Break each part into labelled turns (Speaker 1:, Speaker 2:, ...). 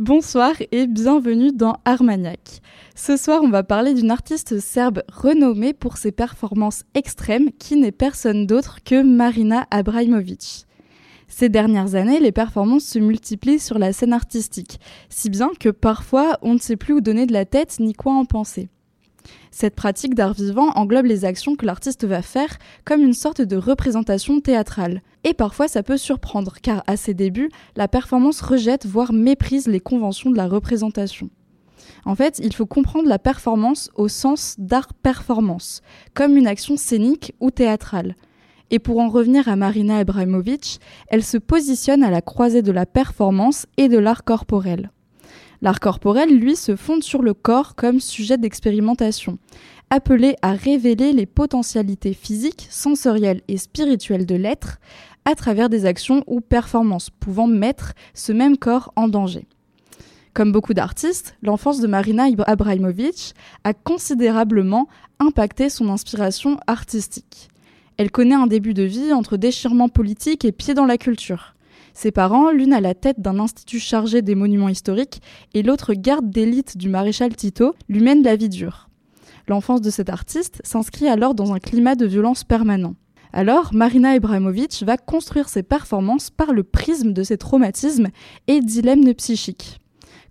Speaker 1: Bonsoir et bienvenue dans Armagnac. Ce soir, on va parler d'une artiste serbe renommée pour ses performances extrêmes qui n'est personne d'autre que Marina Abraimovic. Ces dernières années, les performances se multiplient sur la scène artistique, si bien que parfois on ne sait plus où donner de la tête ni quoi en penser. Cette pratique d'art vivant englobe les actions que l'artiste va faire comme une sorte de représentation théâtrale. Et parfois ça peut surprendre, car à ses débuts, la performance rejette, voire méprise les conventions de la représentation. En fait, il faut comprendre la performance au sens d'art performance, comme une action scénique ou théâtrale. Et pour en revenir à Marina Abramovic, elle se positionne à la croisée de la performance et de l'art corporel. L'art corporel, lui, se fonde sur le corps comme sujet d'expérimentation, appelé à révéler les potentialités physiques, sensorielles et spirituelles de l'être à travers des actions ou performances pouvant mettre ce même corps en danger. Comme beaucoup d'artistes, l'enfance de Marina Abramovic a considérablement impacté son inspiration artistique. Elle connaît un début de vie entre déchirement politique et pied dans la culture. Ses parents, l'une à la tête d'un institut chargé des monuments historiques et l'autre garde d'élite du maréchal Tito, lui mènent la vie dure. L'enfance de cet artiste s'inscrit alors dans un climat de violence permanent. Alors, Marina Abramovic va construire ses performances par le prisme de ses traumatismes et dilemmes psychiques.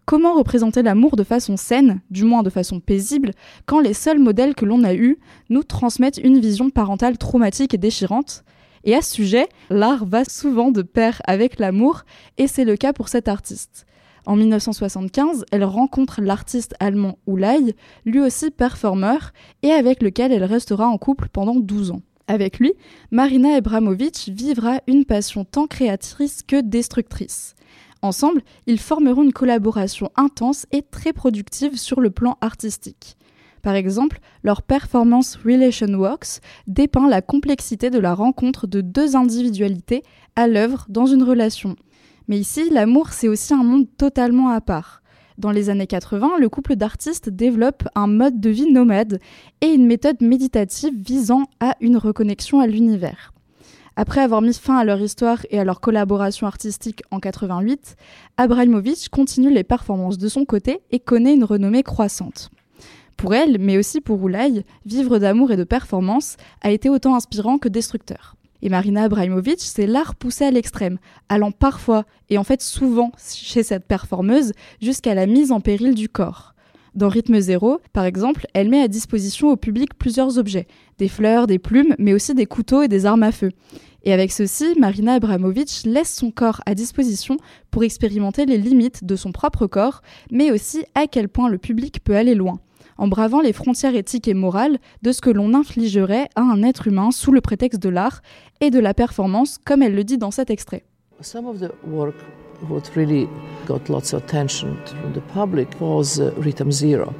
Speaker 1: Comment représenter l'amour de façon saine, du moins de façon paisible, quand les seuls modèles que l'on a eus nous transmettent une vision parentale traumatique et déchirante? Et à ce sujet, l'art va souvent de pair avec l'amour, et c'est le cas pour cette artiste. En 1975, elle rencontre l'artiste allemand Ulay, lui aussi performeur, et avec lequel elle restera en couple pendant 12 ans. Avec lui, Marina Abramovic vivra une passion tant créatrice que destructrice. Ensemble, ils formeront une collaboration intense et très productive sur le plan artistique. Par exemple, leur performance Relation Works dépeint la complexité de la rencontre de deux individualités à l'œuvre dans une relation. Mais ici, l'amour, c'est aussi un monde totalement à part. Dans les années 80, le couple d'artistes développe un mode de vie nomade et une méthode méditative visant à une reconnexion à l'univers. Après avoir mis fin à leur histoire et à leur collaboration artistique en 88, Abramovich continue les performances de son côté et connaît une renommée croissante. Pour elle, mais aussi pour Oulay, vivre d'amour et de performance a été autant inspirant que destructeur. Et Marina Abramovic, c'est l'art poussé à l'extrême, allant parfois, et en fait souvent chez cette performeuse, jusqu'à la mise en péril du corps. Dans Rythme Zéro, par exemple, elle met à disposition au public plusieurs objets, des fleurs, des plumes, mais aussi des couteaux et des armes à feu. Et avec ceci, Marina Abramovic laisse son corps à disposition pour expérimenter les limites de son propre corps, mais aussi à quel point le public peut aller loin, en bravant les frontières éthiques et morales de ce que l'on infligerait à un être humain sous le prétexte de l'art et de la performance, comme elle le dit dans cet extrait.
Speaker 2: Some of the work what really got lots of attention from the public was uh, Rhythm Zero.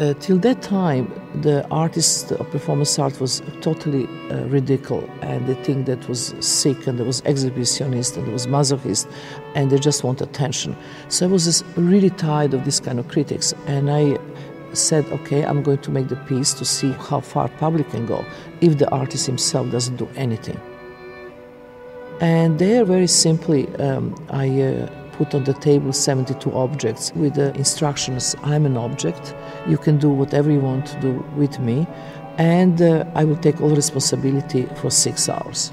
Speaker 2: Uh, till that time, the artist of performance art was totally uh, and they think that was sick, and there was exhibitionist, and there was masochist, and they just want attention. So I was really tired of this kind of critics, and I said, okay, I'm going to make the piece to see how far public can go if the artist himself doesn't do anything. And there, very simply, um, I uh, put on the table 72 objects with the instructions I'm an object, you can do whatever you want to do with me, and uh, I will take all responsibility for six hours.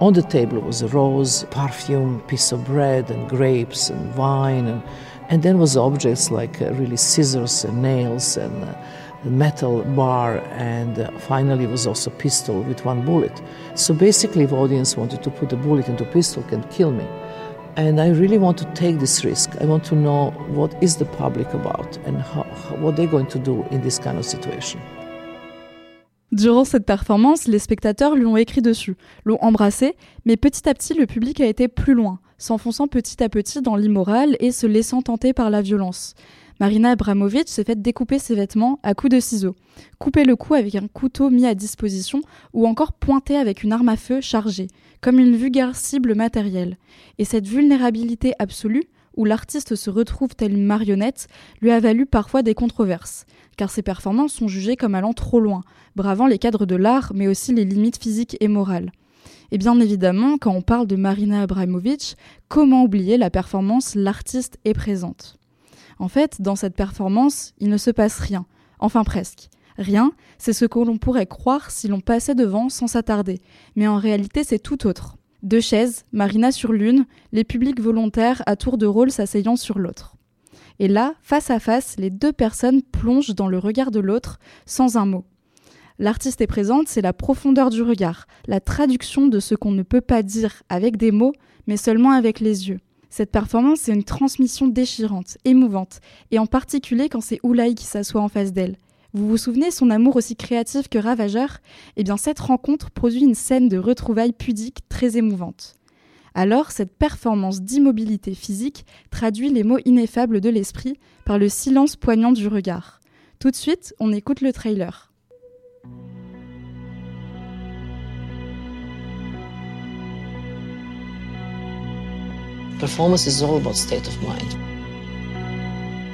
Speaker 2: On the table was a rose, perfume, piece of bread, and grapes, and wine, and, and then was objects like uh, really scissors and nails and uh, metal bar, and uh, finally was also pistol with one bullet. So basically, if audience wanted to put a bullet into pistol, can kill me. And I really want to take this risk. I want to know what is the public about and how, what they're going to do in this kind of situation.
Speaker 1: Durant cette performance, les spectateurs lui ont écrit dessus, l'ont embrassé, mais petit à petit, le public a été plus loin, s'enfonçant petit à petit dans l'immoral et se laissant tenter par la violence. Marina Abramovic s'est fait découper ses vêtements à coups de ciseaux, couper le cou avec un couteau mis à disposition ou encore pointer avec une arme à feu chargée, comme une vulgaire cible matérielle. Et cette vulnérabilité absolue, où l'artiste se retrouve telle marionnette, lui a valu parfois des controverses, car ses performances sont jugées comme allant trop loin, bravant les cadres de l'art mais aussi les limites physiques et morales. Et bien évidemment, quand on parle de Marina Abramovic, comment oublier la performance L'artiste est présente? En fait, dans cette performance, il ne se passe rien, enfin presque. Rien, c'est ce que l'on pourrait croire si l'on passait devant sans s'attarder, mais en réalité c'est tout autre. Deux chaises, Marina sur l'une, les publics volontaires à tour de rôle s'asseyant sur l'autre. Et là, face à face, les deux personnes plongent dans le regard de l'autre sans un mot. L'artiste est présente, c'est la profondeur du regard, la traduction de ce qu'on ne peut pas dire avec des mots, mais seulement avec les yeux. Cette performance est une transmission déchirante, émouvante, et en particulier quand c'est Oulai qui s'assoit en face d'elle. Vous vous souvenez son amour aussi créatif que ravageur? Eh bien cette rencontre produit une scène de retrouvailles pudiques très émouvante. Alors cette performance d'immobilité physique traduit les mots ineffables de l'esprit par le silence poignant du regard. Tout de suite, on écoute le trailer.
Speaker 2: Performance is all about state of mind.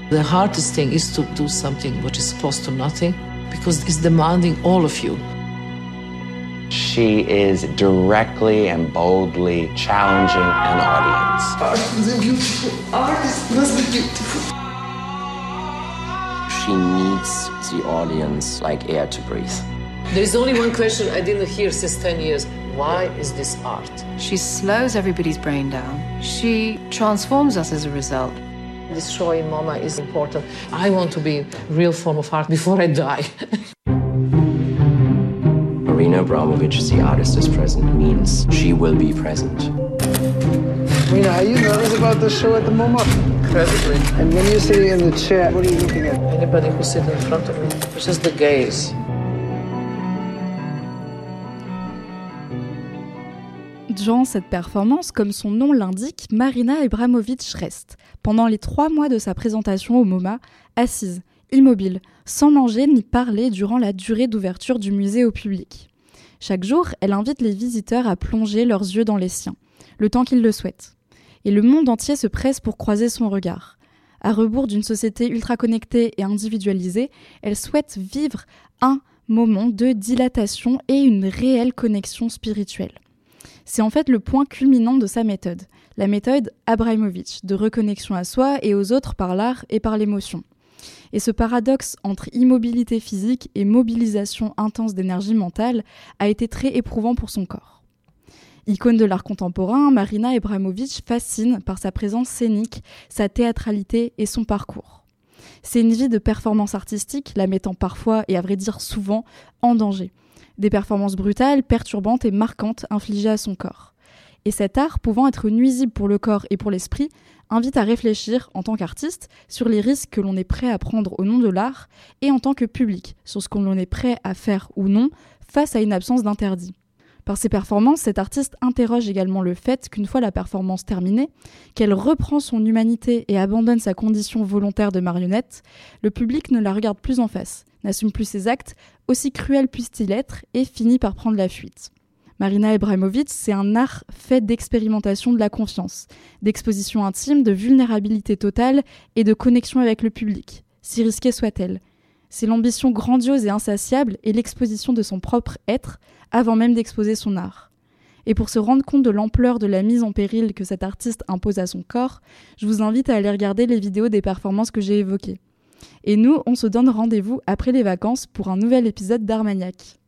Speaker 2: The hardest thing is to do something which is close to nothing because it's demanding all of you.
Speaker 3: She is directly and boldly challenging an audience.
Speaker 4: Art is a beautiful. Art must be beautiful.
Speaker 3: She needs the audience like air to breathe.
Speaker 2: There is only one question I didn't hear since 10 years. Why is this art?
Speaker 5: She slows everybody's brain down. She transforms us as a result.
Speaker 2: This show in MoMA is important. I want to be a real form of art before I die.
Speaker 3: Marina Abramovic, the artist is present, means she will be present.
Speaker 4: Marina, are you nervous about the show at the moment? Incredibly. And when you're sitting in the chair, what are you looking at?
Speaker 2: Anybody who sits in front of me, it's just the gaze.
Speaker 1: Cette performance, comme son nom l'indique, Marina Abramovic reste, pendant les trois mois de sa présentation au MoMA, assise, immobile, sans manger ni parler durant la durée d'ouverture du musée au public. Chaque jour, elle invite les visiteurs à plonger leurs yeux dans les siens, le temps qu'ils le souhaitent. Et le monde entier se presse pour croiser son regard. À rebours d'une société ultra connectée et individualisée, elle souhaite vivre un moment de dilatation et une réelle connexion spirituelle. C'est en fait le point culminant de sa méthode, la méthode Abramovich, de reconnexion à soi et aux autres par l'art et par l'émotion. Et ce paradoxe entre immobilité physique et mobilisation intense d'énergie mentale a été très éprouvant pour son corps. Icône de l'art contemporain, Marina Abramovic fascine par sa présence scénique, sa théâtralité et son parcours. C'est une vie de performance artistique, la mettant parfois, et à vrai dire souvent, en danger. Des performances brutales, perturbantes et marquantes infligées à son corps. Et cet art, pouvant être nuisible pour le corps et pour l'esprit, invite à réfléchir, en tant qu'artiste, sur les risques que l'on est prêt à prendre au nom de l'art, et en tant que public, sur ce qu'on est prêt à faire ou non face à une absence d'interdit. Par ses performances, cet artiste interroge également le fait qu'une fois la performance terminée, qu'elle reprend son humanité et abandonne sa condition volontaire de marionnette, le public ne la regarde plus en face, n'assume plus ses actes, aussi cruels puissent-ils être, et finit par prendre la fuite. Marina Abramovic, c'est un art fait d'expérimentation de la confiance, d'exposition intime, de vulnérabilité totale et de connexion avec le public, si risquée soit-elle. C'est l'ambition grandiose et insatiable et l'exposition de son propre être avant même d'exposer son art. Et pour se rendre compte de l'ampleur de la mise en péril que cet artiste impose à son corps, je vous invite à aller regarder les vidéos des performances que j'ai évoquées. Et nous, on se donne rendez-vous après les vacances pour un nouvel épisode d'Armagnac.